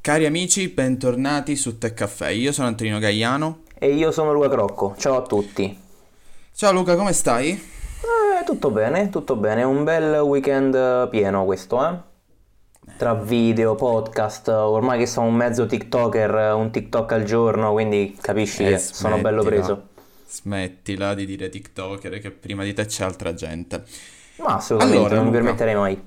Cari amici, bentornati su Tech Caffè. Io sono Antonino Gagliano. E io sono Luca Crocco. Ciao a tutti. Ciao Luca, come stai? Eh, tutto bene, tutto bene. Un bel weekend pieno questo, eh? Tra video, podcast, ormai che sono un mezzo TikToker, un TikTok al giorno, quindi capisci Eh, che sono bello preso. Smettila di dire TikToker che prima di te c'è altra gente. Ma assolutamente, Allora, non mi Luca. permetterei mai.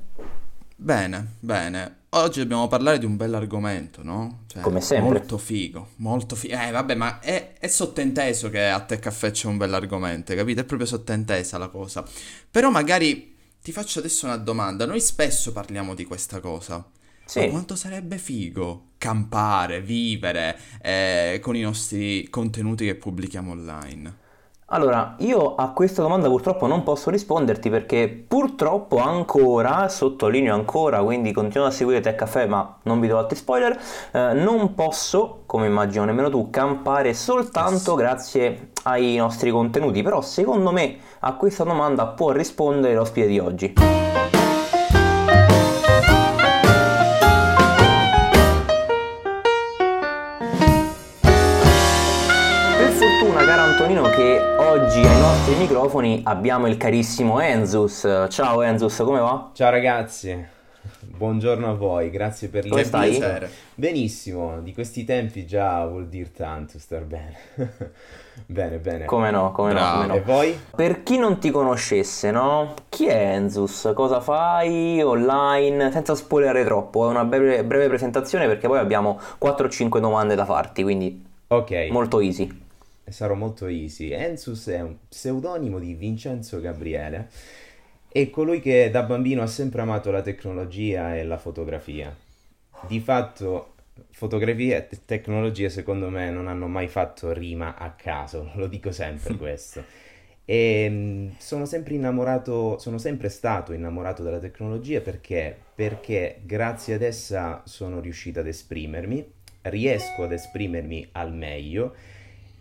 Bene, bene. Oggi dobbiamo parlare di un bell'argomento, no? Cioè, Come sempre. Molto figo, molto figo. Eh, vabbè, ma è, è sottinteso che a Tech Caffè c'è un bell'argomento, capito? È proprio sottintesa la cosa. Però magari ti faccio adesso una domanda. Noi spesso parliamo di questa cosa. Ma Sì, quanto sarebbe figo campare, vivere eh, con i nostri contenuti che pubblichiamo online? Allora io a questa domanda purtroppo non posso risponderti perché purtroppo ancora, sottolineo ancora, quindi continuo a seguire Tech Caffè ma non vi do altri spoiler, eh, non posso, come immagino nemmeno tu, campare soltanto Yes. grazie ai nostri contenuti, però secondo me a questa domanda può rispondere l'ospite di oggi. Ai microfoni abbiamo il carissimo Enzus. Ciao Enzus, come va? Ciao ragazzi, buongiorno a voi, grazie per Come stai? l'invito. piacere. Benissimo, di questi tempi già vuol dire tanto star bene. Bene, bene. Come no, come no, come no. E voi? Per chi non ti conoscesse, no? Chi è Enzus? Cosa fai online? Senza spoilerare troppo, è una breve, breve presentazione perché poi abbiamo 4-5 domande da farti, quindi Ok, molto easy. Sarò molto easy. Enzus è un pseudonimo di Vincenzo Gabriele e colui che da bambino ha sempre amato la tecnologia e la fotografia. Di fatto, fotografia e te- tecnologia secondo me non hanno mai fatto rima a caso, lo dico sempre questo. E mh, sono sempre innamorato, sono sempre stato innamorato della tecnologia perché? Perché grazie ad essa sono riuscito ad esprimermi, riesco ad esprimermi al meglio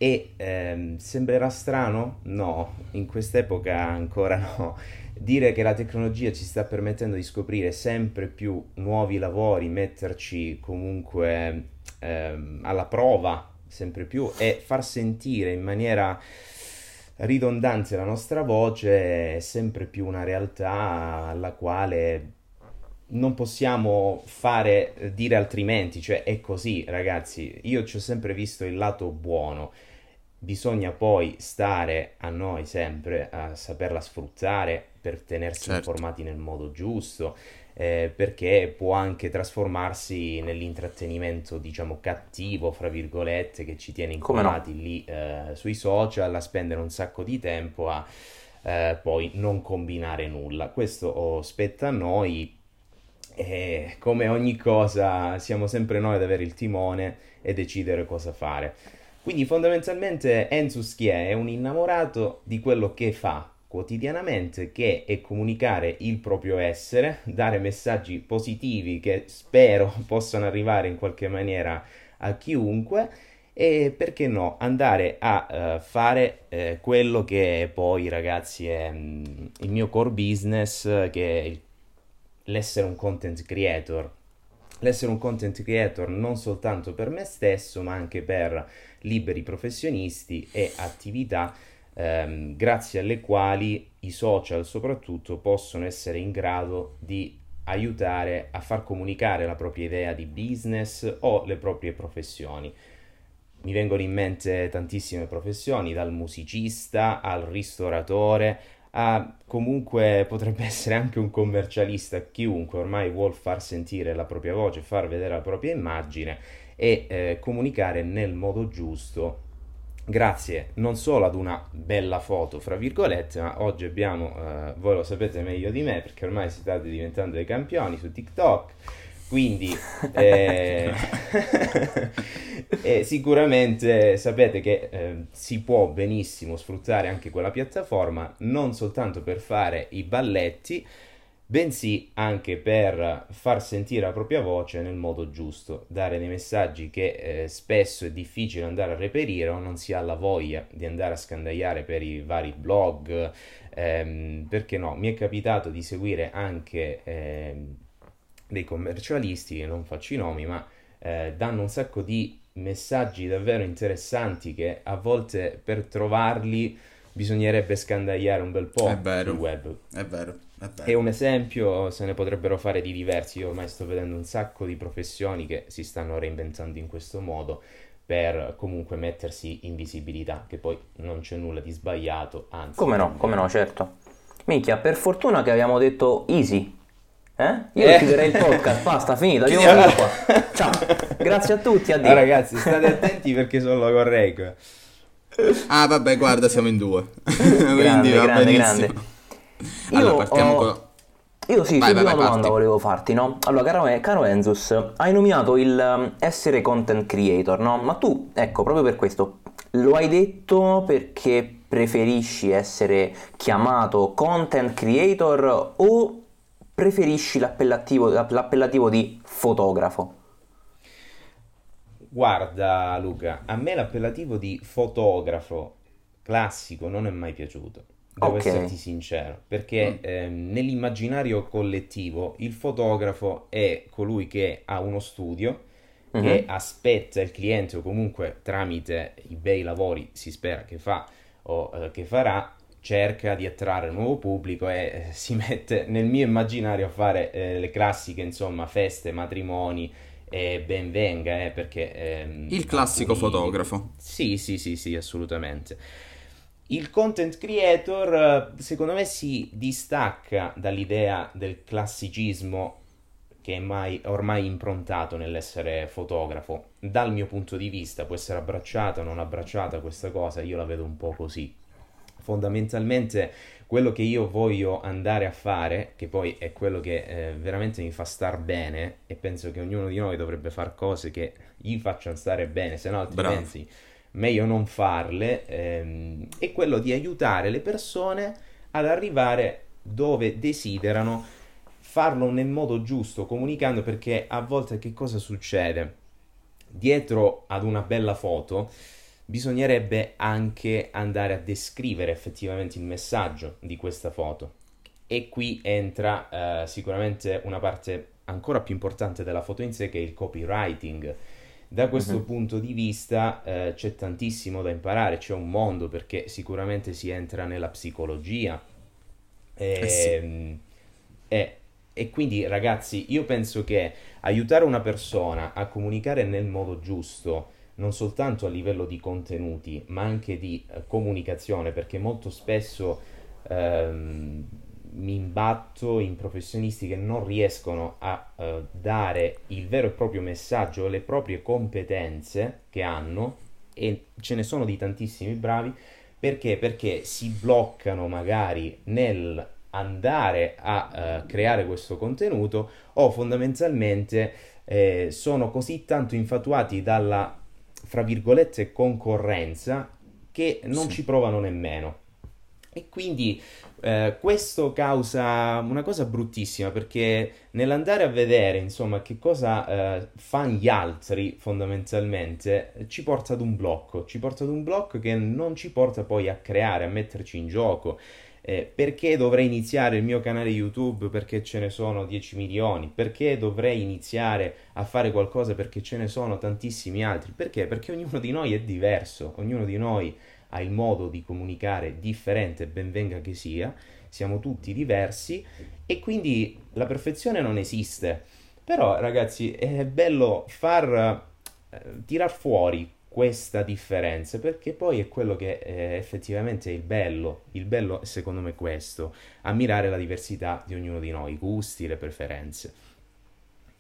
e ehm, sembrerà strano? No, in quest'epoca ancora no. Dire che la tecnologia ci sta permettendo di scoprire sempre più nuovi lavori, metterci comunque ehm, alla prova sempre più e far sentire in maniera ridondante la nostra voce è sempre più una realtà alla quale non possiamo fare eh, dire altrimenti, cioè è così, ragazzi. Io ci ho sempre visto il lato buono. Bisogna poi stare a noi sempre a saperla sfruttare per tenersi Certo. informati nel modo giusto, eh, perché può anche trasformarsi nell'intrattenimento, diciamo, cattivo, fra virgolette, che ci tiene Come no? incollati lì eh, sui social a spendere un sacco di tempo a eh, poi non combinare nulla. Questo oh, spetta a noi e come ogni cosa siamo sempre noi ad avere il timone e decidere cosa fare. Quindi fondamentalmente Enzus chi è? È un innamorato di quello che fa quotidianamente, che è comunicare il proprio essere, dare messaggi positivi che spero possano arrivare in qualche maniera a chiunque e perché no, andare a eh, fare eh, quello che poi ragazzi è mm, il mio core business, che è l'essere un content creator. L'essere un content creator non soltanto per me stesso, ma anche per liberi professionisti e attività ehm, grazie alle quali i social soprattutto possono essere in grado di aiutare a far comunicare la propria idea di business o le proprie professioni. Mi vengono in mente tantissime professioni, dal musicista al ristoratore a comunque potrebbe essere anche un commercialista, chiunque ormai vuol far sentire la propria voce, far vedere la propria immagine e eh, comunicare nel modo giusto. Grazie non solo ad una bella foto, fra virgolette, ma oggi abbiamo, eh, voi lo sapete meglio di me perché ormai state diventando dei campioni su TikTok, quindi eh, e sicuramente sapete che eh, si può benissimo sfruttare anche quella piattaforma non soltanto per fare i balletti, bensì anche per far sentire la propria voce nel modo giusto, dare dei messaggi che eh, spesso è difficile andare a reperire o non si ha la voglia di andare a scandagliare per i vari blog, ehm, perché no, mi è capitato di seguire anche ehm, dei commercialisti, non faccio i nomi, ma eh, danno un sacco di messaggi davvero interessanti che a volte per trovarli bisognerebbe scandagliare un bel po' È vero. sul web. È vero, è vero. E un esempio se ne potrebbero fare di diversi. Io ormai sto vedendo un sacco di professioni che si stanno reinventando in questo modo per comunque mettersi in visibilità, che poi non c'è nulla di sbagliato, anzi. Come no, come no, certo. Minchia, per fortuna che abbiamo detto easy. Eh? Io Eh. chiuderei il podcast, basta, finito, andiamo Chiudiamo. qua. Ciao, grazie a tutti, addio. Ah, ragazzi, state attenti perché sono la correggo. Ah, vabbè, guarda, siamo in due. grande, Quindi va grande, benissimo. grande. Allora, Io partiamo ho- con... Io sì, Vai, vai, una vai, domanda parti. volevo farti, no? Allora, caro, caro Enzus, hai nominato il um, essere content creator, no? Ma tu, ecco, proprio per questo, lo hai detto perché preferisci essere chiamato content creator o preferisci l'appellativo, l'appellativo di fotografo? Guarda, Luca, a me l'appellativo di fotografo classico non è mai piaciuto. Devo Ok. esserti sincero, perché ehm, nell'immaginario collettivo il fotografo è colui che ha uno studio che aspetta il cliente o comunque tramite i bei lavori si spera che fa o eh, che farà, cerca di attrarre un nuovo pubblico e eh, si mette nel mio immaginario a fare eh, le classiche, insomma, feste, matrimoni e ben venga, eh, perché... ehm, Il classico alcuni- fotografo. Sì, sì, sì, sì, assolutamente. Il content creator, eh, secondo me, si distacca dall'idea del classicismo che è mai- ormai improntato nell'essere fotografo. Dal mio punto di vista, può essere abbracciata o non abbracciata questa cosa, io la vedo un po' così. Fondamentalmente quello che io voglio andare a fare, che poi è quello che eh, veramente mi fa star bene, e penso che ognuno di noi dovrebbe fare cose che gli facciano stare bene, se no altrimenti meglio non farle, ehm, è quello di aiutare le persone ad arrivare dove desiderano, farlo nel modo giusto, comunicando perché a volte che cosa succede? Dietro ad una bella foto bisognerebbe anche andare a descrivere effettivamente il messaggio di questa foto. E qui entra eh, sicuramente una parte ancora più importante della foto in sé che è il copywriting. Da questo Mhm. punto di vista eh, c'è tantissimo da imparare, c'è un mondo perché sicuramente si entra nella psicologia. Eh sì. Ehm, e, e quindi ragazzi, io penso che aiutare una persona a comunicare nel modo giusto, non soltanto a livello di contenuti, ma anche di eh, comunicazione, perché molto spesso ehm, mi imbatto in professionisti che non riescono a eh, dare il vero e proprio messaggio, le proprie competenze che hanno, e ce ne sono di tantissimi bravi, perché? Perché si bloccano magari nel andare a eh, creare questo contenuto o fondamentalmente eh, sono così tanto infatuati dalla, fra virgolette, concorrenza che non Sì. ci provano nemmeno. E quindi eh, questo causa una cosa bruttissima perché nell'andare a vedere, insomma, che cosa eh, fanno gli altri fondamentalmente, ci porta ad un blocco, ci porta ad un blocco che non ci porta poi a creare, a metterci in gioco. Eh, perché dovrei iniziare il mio canale YouTube perché ce ne sono 10 milioni? Perché dovrei iniziare a fare qualcosa perché ce ne sono tantissimi altri? Perché? Perché ognuno di noi è diverso, ognuno di noi ha il modo di comunicare differente, ben venga che sia, siamo tutti diversi e quindi la perfezione non esiste. Però ragazzi è bello far eh, tirar fuori questa differenza perché poi è quello che eh, effettivamente è il bello. Il bello è secondo me questo, ammirare la diversità di ognuno di noi, i gusti, le preferenze.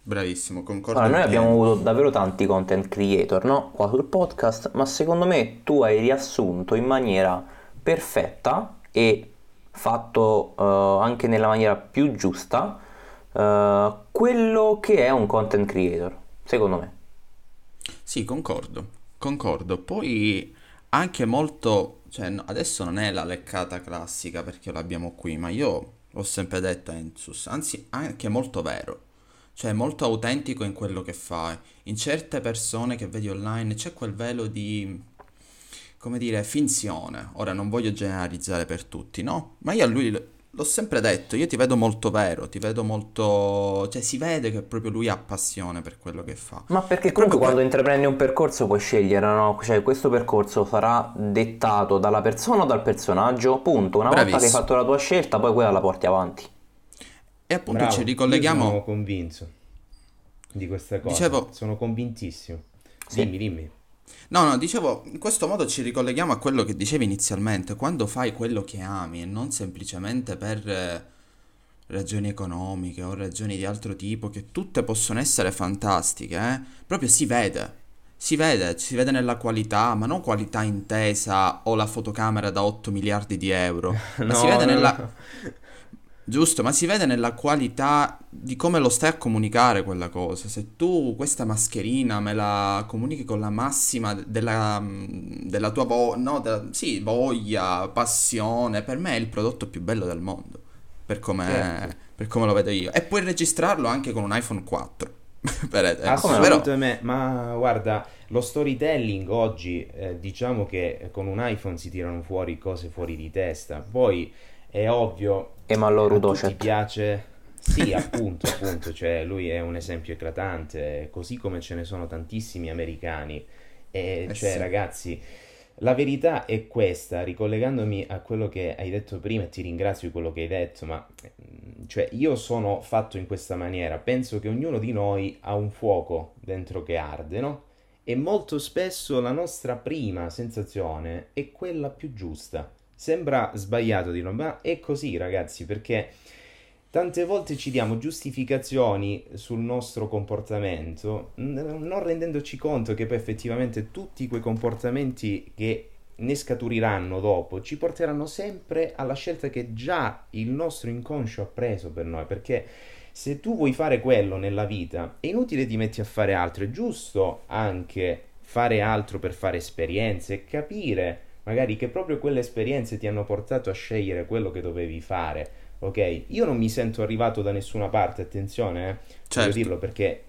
Bravissimo, concordo Allora, noi abbiamo avuto davvero tanti content creator, no? Qua sul podcast, ma secondo me tu hai riassunto in maniera perfetta e fatto eh, anche nella maniera più giusta eh, quello che è un content creator, secondo me. Sì, concordo, concordo. Poi anche molto, cioè adesso non è la leccata classica perché l'abbiamo qui, ma io l'ho sempre detto a Ensus, anzi anche molto vero, cioè molto autentico in quello che fa. In certe persone che vedi online c'è quel velo di, come dire, finzione. Ora non voglio generalizzare per tutti, no? Ma io a lui l'ho sempre detto, io ti vedo molto vero, ti vedo molto... cioè si vede che proprio lui ha passione per quello che fa. Ma perché comunque quando intraprendi un percorso puoi scegliere, no? Cioè questo percorso sarà dettato dalla persona o dal personaggio, punto. Una volta che hai Bravissimo. fatto la tua scelta, poi quella la porti avanti. E appunto Bravo, ci io ricolleghiamo... sono convinto di questa cosa. Dicevo- Sono convintissimo. Sì. Dimmi, dimmi. No, no, dicevo, in questo modo ci ricolleghiamo a quello che dicevi inizialmente, quando fai quello che ami e non semplicemente per eh, ragioni economiche o ragioni di altro tipo, che tutte possono essere fantastiche, eh, proprio si vede, si vede, si vede nella qualità, ma non qualità intesa o la fotocamera da 8 miliardi di euro, ma si No, vede no, nella... no. Giusto, ma si vede nella qualità di come lo stai a comunicare quella cosa. Se tu questa mascherina me la comunichi con la massima della, della tua vo- no, della- sì, voglia, passione, per me è il prodotto più bello del mondo, per come, Certo. per come lo vedo io. E puoi registrarlo anche con un iPhone 4. Per. Però, Assolutamente, ma guarda, lo storytelling oggi, eh, diciamo che con un iPhone si tirano fuori cose fuori di testa. Poi è ovvio, E ma loro a tutti docet. piace. Sì, appunto, appunto, cioè lui è un esempio eclatante, così come ce ne sono tantissimi americani. E Eh cioè, sì. ragazzi, la verità è questa, ricollegandomi a quello che hai detto prima, e ti ringrazio di quello che hai detto, ma mm, cioè, io sono fatto in questa maniera, penso che ognuno di noi ha un fuoco dentro che arde, no? E molto spesso la nostra prima sensazione è quella più giusta. Sembra sbagliato dirlo, ma è così, ragazzi, perché tante volte ci diamo giustificazioni sul nostro comportamento, non rendendoci conto che poi effettivamente tutti quei comportamenti che ne scaturiranno dopo ci porteranno sempre alla scelta che già il nostro inconscio ha preso per noi, perché se tu vuoi fare quello nella vita, è inutile ti metti a fare altro, è giusto anche fare altro per fare esperienze e capire magari che proprio quelle esperienze ti hanno portato a scegliere quello che dovevi fare. Ok, io non mi sento arrivato da nessuna parte, attenzione, eh, voglio certo, dirlo perché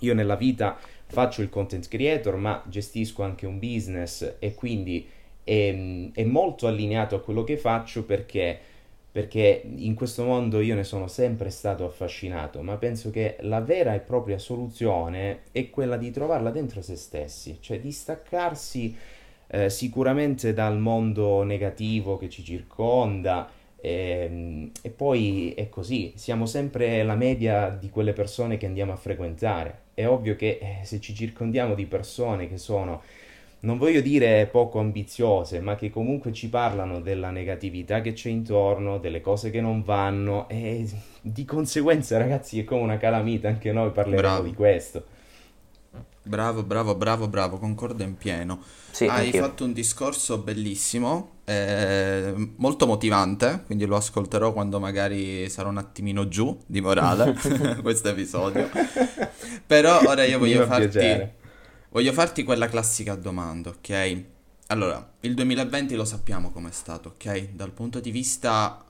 io nella vita faccio il content creator, ma gestisco anche un business e quindi è, è molto allineato a quello che faccio perché, perché in questo mondo io ne sono sempre stato affascinato, ma penso che la vera e propria soluzione è quella di trovarla dentro se stessi, cioè di staccarsi eh, sicuramente dal mondo negativo che ci circonda. ehm, E, poi è così, siamo sempre la media di quelle persone che andiamo a frequentare. È ovvio che eh, se ci circondiamo di persone che sono, non voglio dire poco ambiziose, ma che comunque ci parlano della negatività che c'è intorno, delle cose che non vanno, e di conseguenza, ragazzi, è come una calamita, anche noi parleremo di bravo. questo. Bravo, bravo, bravo, bravo, concordo in pieno. Sì, Hai anch'io. fatto un discorso bellissimo, eh, molto motivante, quindi lo ascolterò quando magari sarò un attimino giù di morale, questo episodio. Però ora io voglio fa farti, voglio farti quella classica domanda, ok? Allora, il 2020 lo sappiamo com'è stato, ok? Dal punto di vista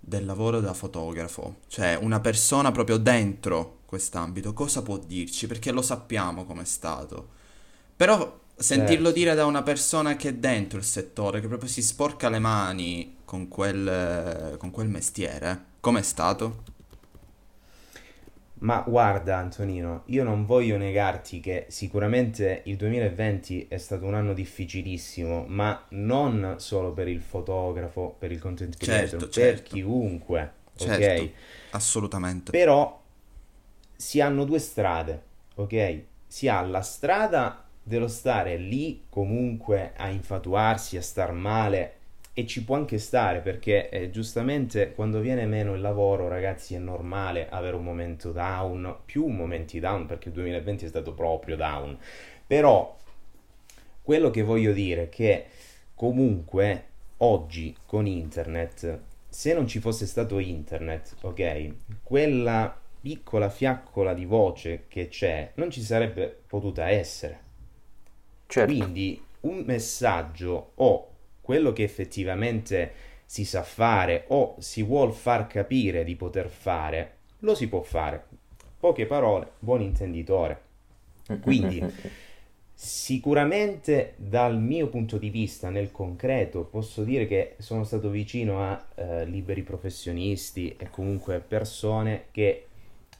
del lavoro da fotografo, cioè una persona proprio dentro quest'ambito, cosa può dirci? Perché lo sappiamo com'è stato. Però sentirlo Certo. dire da una persona che è dentro il settore, che proprio si sporca le mani con quel, con quel mestiere, com'è stato? Ma guarda Antonino, io non voglio negarti che sicuramente il 2020 è stato un anno difficilissimo, ma non solo per il fotografo, per il content creator, Certo, per certo, chiunque, ok? certo, assolutamente. Però si hanno due strade, ok? Si ha la strada dello stare lì comunque a infatuarsi, a star male e ci può anche stare perché eh, giustamente quando viene meno il lavoro, ragazzi, è normale avere un momento down, più momenti down perché il 2020 è stato proprio down. Però quello che voglio dire è che comunque oggi con internet, se non ci fosse stato internet, ok, quella piccola fiaccola di voce che c'è non ci sarebbe potuta essere. Certo. Quindi un messaggio o quello che effettivamente si sa fare o si vuol far capire di poter fare, lo si può fare. Poche parole, buon intenditore. Quindi, Sicuramente dal mio punto di vista, nel concreto, posso dire che sono stato vicino a eh, liberi professionisti e comunque persone che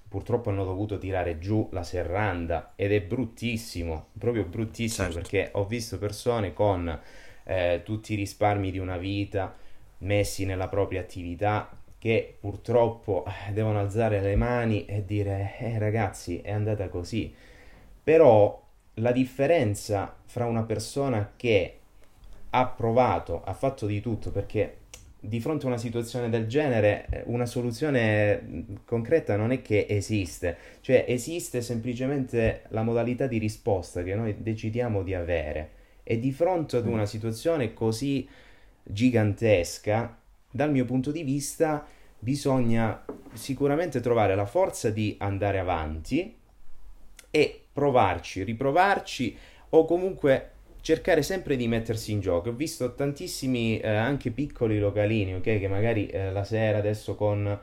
purtroppo hanno dovuto tirare giù la serranda ed è bruttissimo, proprio bruttissimo Certo. perché ho visto persone con eh, tutti i risparmi di una vita messi nella propria attività che purtroppo eh, devono alzare le mani e dire eh ragazzi è andata così. Però la differenza fra una persona che ha provato, ha fatto di tutto perché di fronte a una situazione del genere eh, una soluzione mh, concreta non è che esiste, cioè esiste semplicemente la modalità di risposta che noi decidiamo di avere e di fronte ad una situazione così gigantesca, dal mio punto di vista, bisogna sicuramente trovare la forza di andare avanti e provarci, riprovarci o comunque cercare sempre di mettersi in gioco. Ho visto tantissimi eh, anche piccoli localini, ok, che magari eh, la sera adesso con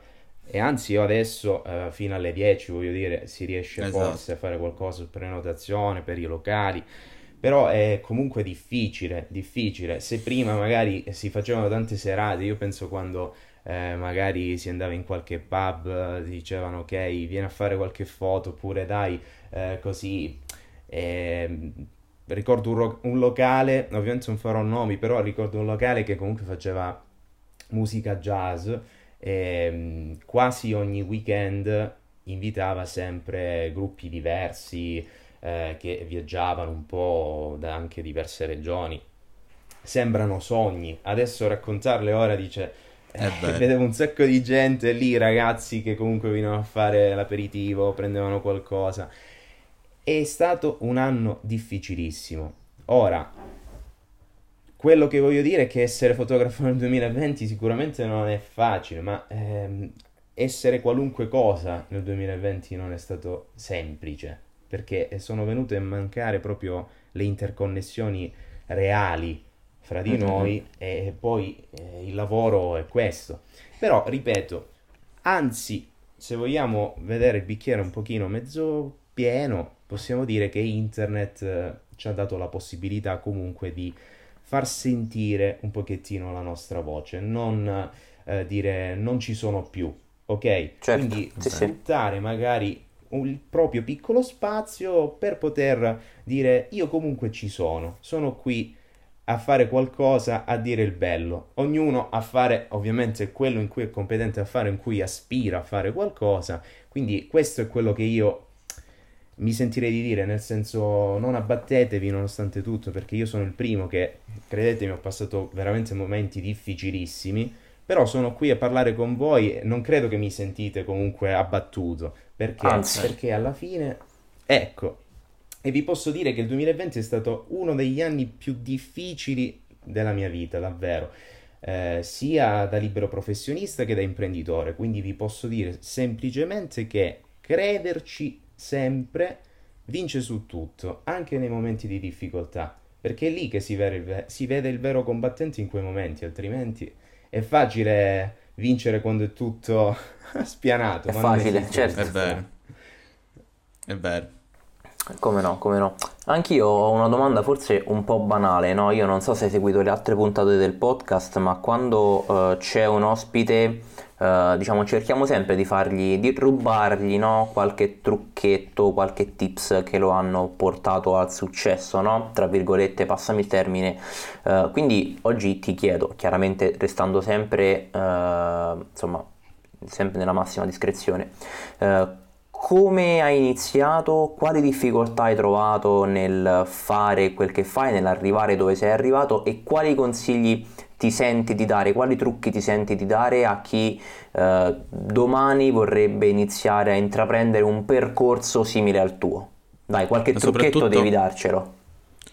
e anzi io adesso eh, fino alle 10 voglio dire si riesce Esatto. forse a fare qualcosa su prenotazione per i locali. Però è comunque difficile, difficile. Se prima magari si facevano tante serate, io penso quando eh, magari si andava in qualche pub, eh, dicevano ok, vieni a fare qualche foto, oppure dai, eh, così. ehm, ricordo un, ro- un locale, ovviamente non farò nomi, però ricordo un locale che comunque faceva musica jazz e mm, quasi ogni weekend invitava sempre gruppi diversi eh, che viaggiavano un po' da anche diverse regioni. Sembrano sogni. Adesso raccontarle ora dice eh, vedevo un sacco di gente lì, ragazzi che comunque venivano a fare l'aperitivo, prendevano qualcosa. È stato un anno difficilissimo. Ora, quello che voglio dire è che essere fotografo nel 2020 sicuramente non è facile, ma ehm, essere qualunque cosa nel 2020 non è stato semplice, perché sono venute a mancare proprio le interconnessioni reali fra di Mhm. noi e poi eh, il lavoro è questo. Però, ripeto, anzi, se vogliamo vedere il bicchiere un pochino mezzo pieno, possiamo dire che internet eh, ci ha dato la possibilità comunque di far sentire un pochettino la nostra voce, non eh, dire non ci sono più, ok? Certo, Quindi sì, sì. sfruttare magari il proprio piccolo spazio per poter dire io comunque ci sono, sono qui a fare qualcosa, a dire il bello. Ognuno a fare ovviamente quello in cui è competente a fare, in cui aspira a fare qualcosa. Quindi questo è quello che io mi sentirei di dire, nel senso non abbattetevi nonostante tutto, perché io sono il primo che, credetemi, ho passato veramente momenti difficilissimi, però sono qui a parlare con voi e non credo che mi sentite comunque abbattuto, perché, Anzi. perché alla fine, ecco, e vi posso dire che il 2020 è stato uno degli anni più difficili della mia vita, davvero, eh, sia da libero professionista che da imprenditore, quindi vi posso dire semplicemente che crederci sempre vince su tutto, anche nei momenti di difficoltà, perché è lì che si vede il, ve- si vede il vero combattente in quei momenti, altrimenti è facile vincere quando è tutto spianato. È facile, esiste certo. È vero. È vero. Come no, come no. Anch'io ho una domanda forse un po' banale, no? Io non so se hai seguito le altre puntate del podcast, ma quando eh, c'è un ospite, eh, diciamo, cerchiamo sempre di fargli, di rubargli, no? Qualche trucchetto, qualche tips che lo hanno portato al successo, no? Tra virgolette, passami il termine. Eh, quindi oggi ti chiedo, chiaramente restando sempre, eh, insomma, sempre nella massima discrezione, come hai iniziato? Quali difficoltà hai trovato nel fare quel che fai, nell'arrivare dove sei arrivato e quali consigli ti senti di dare, quali trucchi ti senti di dare a chi eh, domani vorrebbe iniziare a intraprendere un percorso simile al tuo? Dai, qualche trucchetto devi darcelo.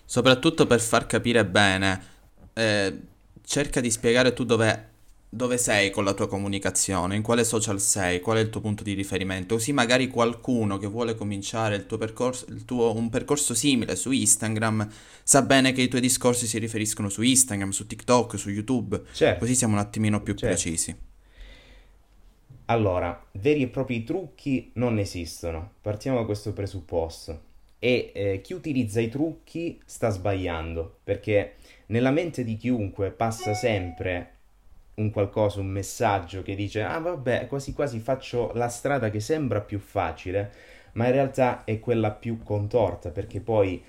Soprattutto per far capire bene, eh, cerca di spiegare tu dove, dove sei con la tua comunicazione, in quale social sei, qual è il tuo punto di riferimento, così magari qualcuno che vuole cominciare il tuo percorso, il tuo- un percorso simile su Instagram sa bene che i tuoi discorsi si riferiscono su Instagram, su TikTok, su YouTube, Certo. così siamo un attimino più Certo. precisi. Allora, veri e propri trucchi non esistono. Partiamo da questo presupposto. e eh, chi utilizza i trucchi sta sbagliando, perché nella mente di chiunque passa sempre un qualcosa, un messaggio che dice ah vabbè, quasi quasi faccio la strada che sembra più facile, ma in realtà è quella più contorta, perché poi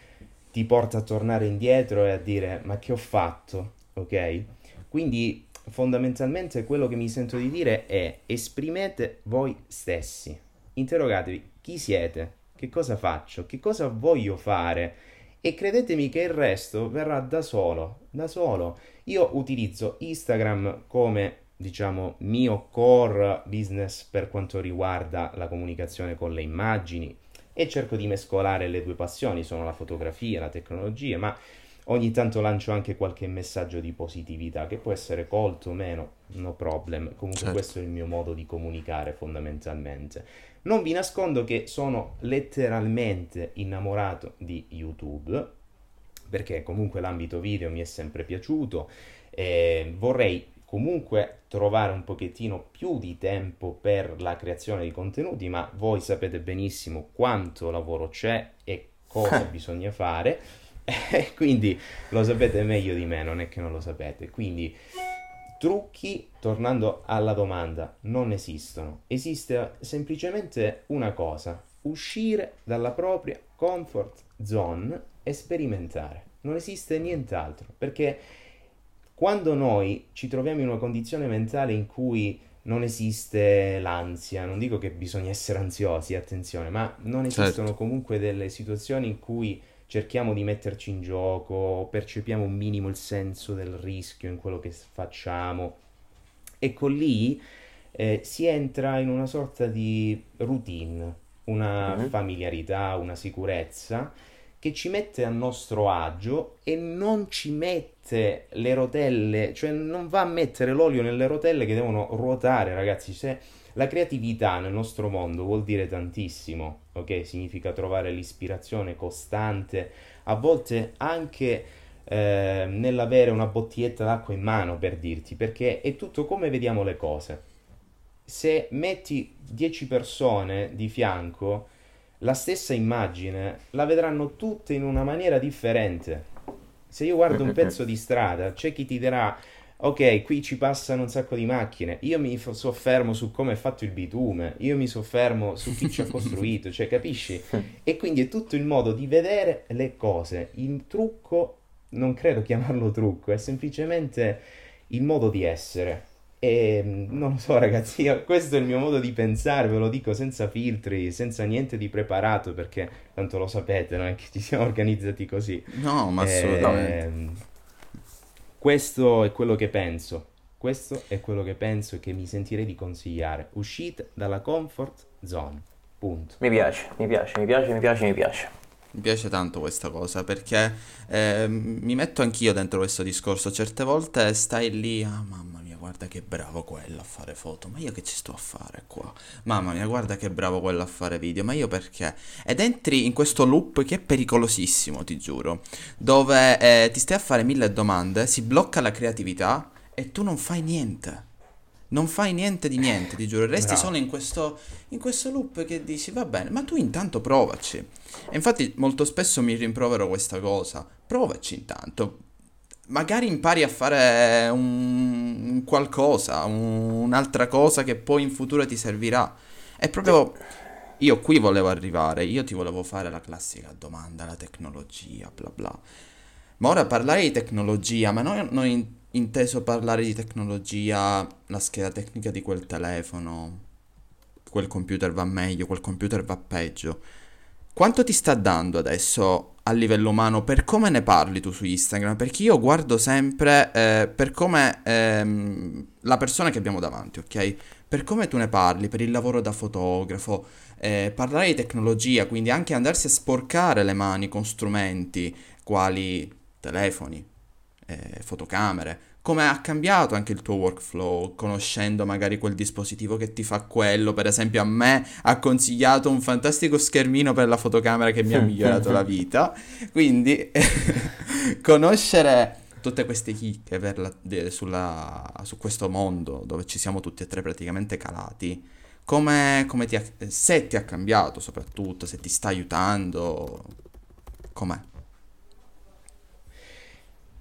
ti porta a tornare indietro e a dire ma che ho fatto, ok? Quindi fondamentalmente quello che mi sento di dire è esprimete voi stessi, interrogatevi chi siete, che cosa faccio, che cosa voglio fare e credetemi che il resto verrà da solo, da solo. Io utilizzo Instagram come diciamo mio core business per quanto riguarda la comunicazione con le immagini e cerco di mescolare le due passioni, sono la fotografia, la tecnologia, ma ogni tanto lancio anche qualche messaggio di positività che può essere colto o meno, no problem. Comunque certo. questo è il mio modo di comunicare fondamentalmente. Non vi nascondo che sono letteralmente innamorato di YouTube, perché comunque l'ambito video mi è sempre piaciuto e vorrei comunque trovare un pochettino più di tempo per la creazione di contenuti, ma voi sapete benissimo quanto lavoro c'è e cosa bisogna fare, quindi lo sapete meglio di me, non è che non lo sapete. Quindi Trucchi, tornando alla domanda, non esistono. Esiste semplicemente una cosa, uscire dalla propria comfort zone e sperimentare. Non esiste nient'altro, perché quando noi ci troviamo in una condizione mentale in cui non esiste l'ansia, non dico che bisogna essere ansiosi, attenzione, ma non esistono certo. comunque delle situazioni in cui cerchiamo di metterci in gioco, percepiamo un minimo il senso del rischio in quello che facciamo. Ecco lì eh, si entra in una sorta di routine, una mm-hmm. familiarità, una sicurezza che ci mette a nostro agio e non ci mette le rotelle, cioè non va a mettere l'olio nelle rotelle che devono ruotare, ragazzi. Se la creatività nel nostro mondo vuol dire tantissimo, ok? Significa trovare l'ispirazione costante, a volte anche eh, nell'avere una bottiglietta d'acqua in mano per dirti, perché è tutto come vediamo le cose. Se metti 10 persone di fianco, la stessa immagine la vedranno tutte in una maniera differente. Se io guardo un pezzo di strada, c'è chi ti dirà ok, qui ci passano un sacco di macchine, io mi soffermo su come è fatto il bitume, io mi soffermo su chi ci ha costruito, cioè capisci? E quindi è tutto il modo di vedere le cose. Il trucco, non credo chiamarlo trucco, è semplicemente il modo di essere. E non lo so, ragazzi, io, questo è il mio modo di pensare, ve lo dico senza filtri, senza niente di preparato, perché tanto lo sapete, non è che ci siamo organizzati così. No, ma assolutamente. Eh, questo è quello che penso. Questo è quello che penso e che mi sentirei di consigliare. Uscite dalla comfort zone. Punto. Mi piace, mi piace, mi piace, mi piace, mi piace. Mi piace tanto questa cosa perché eh, mi metto anch'io dentro questo discorso. Certe volte stai lì, ah mamma guarda che bravo quello a fare foto, ma io che ci sto a fare qua? Mamma mia, guarda che bravo quello a fare video, ma io perché? Ed entri in questo loop che è pericolosissimo, ti giuro, dove eh, ti stai a fare mille domande, si blocca la creatività e tu non fai niente. Non fai niente di niente, ti giuro, resti Bravo. solo in questo, in questo loop che dici va bene, ma tu intanto provaci. E infatti molto spesso mi rimprovero questa cosa, provaci intanto, magari impari a fare un, qualcosa, un, un'altra cosa che poi in futuro ti servirà. È proprio io qui volevo arrivare, io ti volevo fare la classica domanda, la tecnologia, bla bla. Ma ora parlare di tecnologia, ma non ho inteso parlare di tecnologia, la scheda tecnica di quel telefono, quel computer va meglio, quel computer va peggio. Quanto ti sta dando adesso a livello umano per come ne parli tu su Instagram, perché io guardo sempre eh, per come ehm, la persona che abbiamo davanti, ok? Per come tu ne parli, per il lavoro da fotografo, eh, parlare di tecnologia, quindi anche andarsi a sporcare le mani con strumenti quali telefoni, eh, fotocamere, come ha cambiato anche il tuo workflow, conoscendo magari quel dispositivo che ti fa quello. Per esempio, a me ha consigliato un fantastico schermino per la fotocamera che mi ha migliorato la vita. Quindi, conoscere tutte queste chicche la, de, sulla, su questo mondo dove ci siamo tutti e tre praticamente calati. Come, come ti ha, se ti ha cambiato soprattutto, se ti sta aiutando, com'è?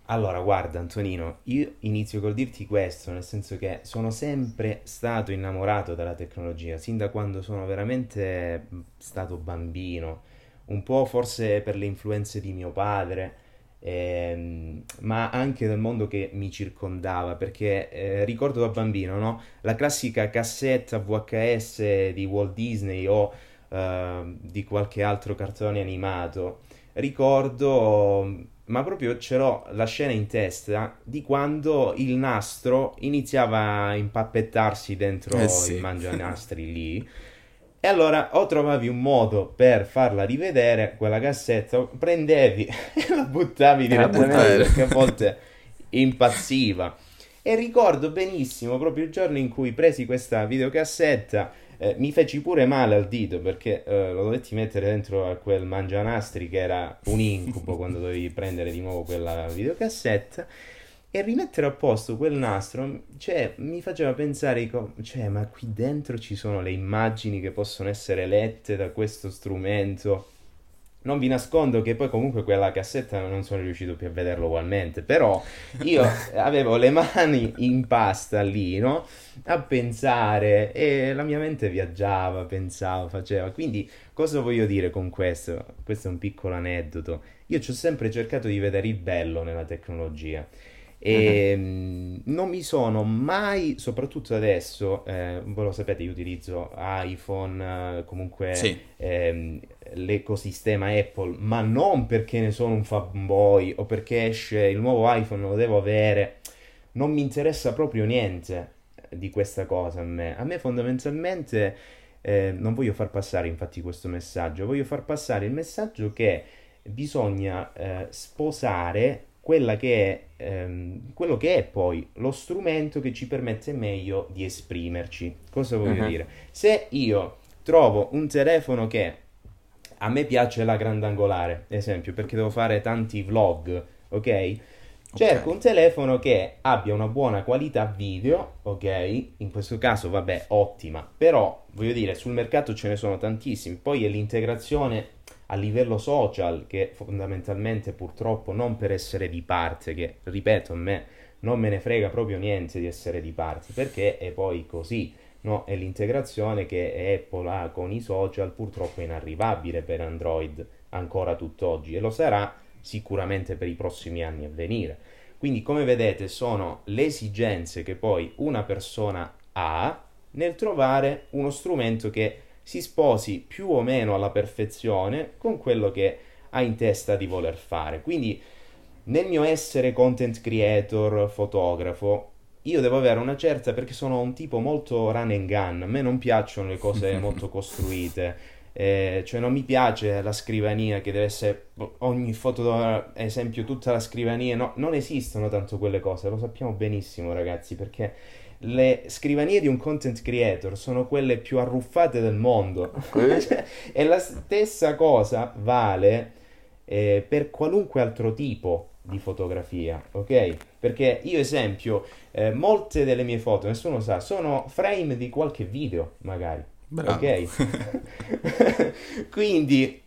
Allora, guarda Antonino, io inizio col dirti questo, nel senso che sono sempre stato innamorato della tecnologia, sin da quando sono veramente stato bambino, un po' forse per le influenze di mio padre, ehm, ma anche del mondo che mi circondava, perché eh, ricordo da bambino, no? La classica cassetta VHS di Walt Disney o eh, di qualche altro cartone animato. Ricordo ma proprio ce l'ho la scena in testa di quando il nastro iniziava a impappettarsi dentro Eh sì. il mangianastri lì. E allora o trovavi un modo per farla rivedere quella cassetta, o prendevi e la buttavi direttamente perché a volte impazziva. E ricordo benissimo proprio il giorno in cui presi questa videocassetta, eh, mi feci pure male al dito perché eh, lo dovetti mettere dentro a quel mangianastri che era un incubo quando dovevi prendere di nuovo quella videocassetta. E rimettere a posto quel nastro, cioè, mi faceva pensare, cioè, ma qui dentro ci sono le immagini che possono essere lette da questo strumento. Non vi nascondo che poi comunque quella cassetta non sono riuscito più a vederlo ugualmente, però io avevo le mani in pasta lì, no? A pensare e la mia mente viaggiava, pensava, faceva. Quindi cosa voglio dire con questo? Questo è un piccolo aneddoto. Io ci ho sempre cercato di vedere il bello nella tecnologia. E mm, non mi sono mai, soprattutto adesso, eh, voi lo sapete, io utilizzo iPhone, comunque Sì. ehm, l'ecosistema Apple, ma non perché ne sono un fanboy o perché esce il nuovo iPhone, lo devo avere. Non mi interessa proprio niente di questa cosa a me. A me fondamentalmente eh, non voglio far passare infatti questo messaggio, voglio far passare il messaggio che bisogna eh, sposare quella che è, ehm, quello che è poi lo strumento che ci permette meglio di esprimerci. Cosa voglio Mhm. dire? Se io trovo un telefono che a me piace la grandangolare, esempio, perché devo fare tanti vlog, ok? Cerco un telefono che abbia una buona qualità video, ok? In questo caso, vabbè, ottima, però voglio dire, sul mercato ce ne sono tantissimi. Poi è l'integrazione a livello social che fondamentalmente purtroppo non per essere di parte, che ripeto, a me non me ne frega proprio niente di essere di parte, perché è poi così, no? È l'integrazione che Apple ha con i social, purtroppo è inarrivabile per Android ancora tutt'oggi e lo sarà sicuramente per i prossimi anni a venire. Quindi, come vedete, sono le esigenze che poi una persona ha nel trovare uno strumento che si sposi più o meno alla perfezione con quello che ha in testa di voler fare. Quindi, nel mio essere content creator, fotografo, io devo avere una certa perché sono un tipo molto run and gun. A me non piacciono le cose molto costruite. Eh, cioè non mi piace la scrivania che deve essere ogni foto, ad esempio, tutta la scrivania. No, non esistono tanto quelle cose, lo sappiamo benissimo, ragazzi, perché le scrivanie di un content creator sono quelle più arruffate del mondo. Cioè, e la stessa cosa vale eh, per qualunque altro tipo di fotografia, ok? Perché io, esempio, eh, molte delle mie foto, nessuno sa, sono frame di qualche video, magari. Bravo. Ok? Quindi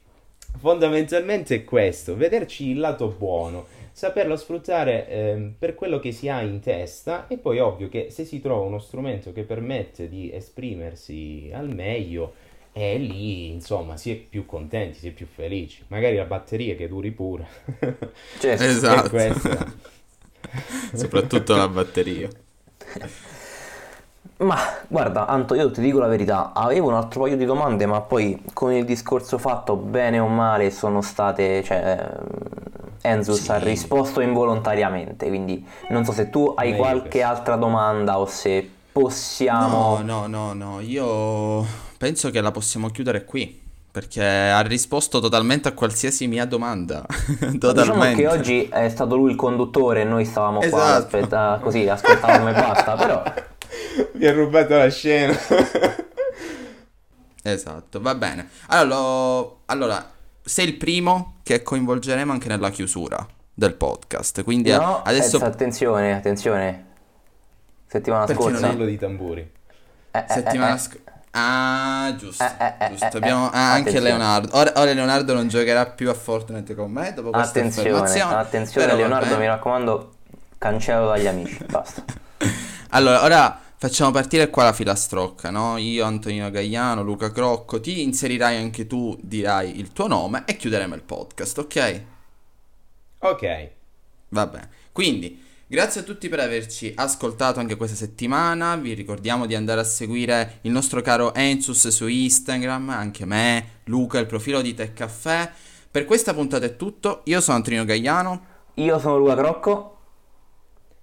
fondamentalmente è questo, vederci il lato buono, saperlo sfruttare ehm, per quello che si ha in testa e poi ovvio che se si trova uno strumento che permette di esprimersi al meglio, è lì insomma si è più contenti, si è più felici. Magari la batteria che duri pure. Certo. Esatto. Soprattutto la batteria. Ma guarda, Anto, io ti dico la verità, avevo un altro paio di domande, ma poi con il discorso fatto, bene o male, sono state, cioè, Enzus Sì. ha risposto involontariamente, quindi non so se tu hai Meglio qualche così. altra domanda o se possiamo... No, no, no, no, io penso che la possiamo chiudere qui, perché ha risposto totalmente a qualsiasi mia domanda. Diciamo Totalmente. che oggi è stato lui il conduttore e noi stavamo qua Esatto. aspetta- così, ascoltavamo e basta, però... Mi ha rubato la scena. Esatto, va bene. Allora, allora, sei il primo che coinvolgeremo anche nella chiusura del podcast, quindi No, adesso... eh, attenzione, attenzione. Settimana Perché scorsa... non è- di tamburi. Eh, eh, Settimana eh, scorsa... Ah, giusto. Eh, eh, eh, giusto. eh, Abbiamo eh, ah, anche attenzione. Leonardo. Ora, ora Leonardo non giocherà più a Fortnite con me dopo questa Attenzione, affermazione. attenzione però Leonardo, mi raccomando, cancello dagli amici, basta. Allora, ora facciamo partire qua la filastrocca, no? Io, Antonino Gagliano, Luca Crocco, ti inserirai anche tu, dirai il tuo nome e chiuderemo il podcast, ok? Ok. Va bene. Quindi, grazie a tutti per averci ascoltato anche questa settimana. Vi ricordiamo di andare a seguire il nostro caro Enzus su Instagram, anche me, Luca, il profilo di Tech Caffè. Per questa puntata è tutto. Io sono Antonino Gagliano. Io sono Luca Crocco,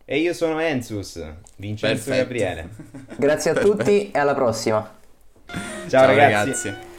E io sono Enzus, Vincenzo Perfetto. Gabriele. grazie a tutti e alla prossima. Ciao, ragazzi. ragazzi.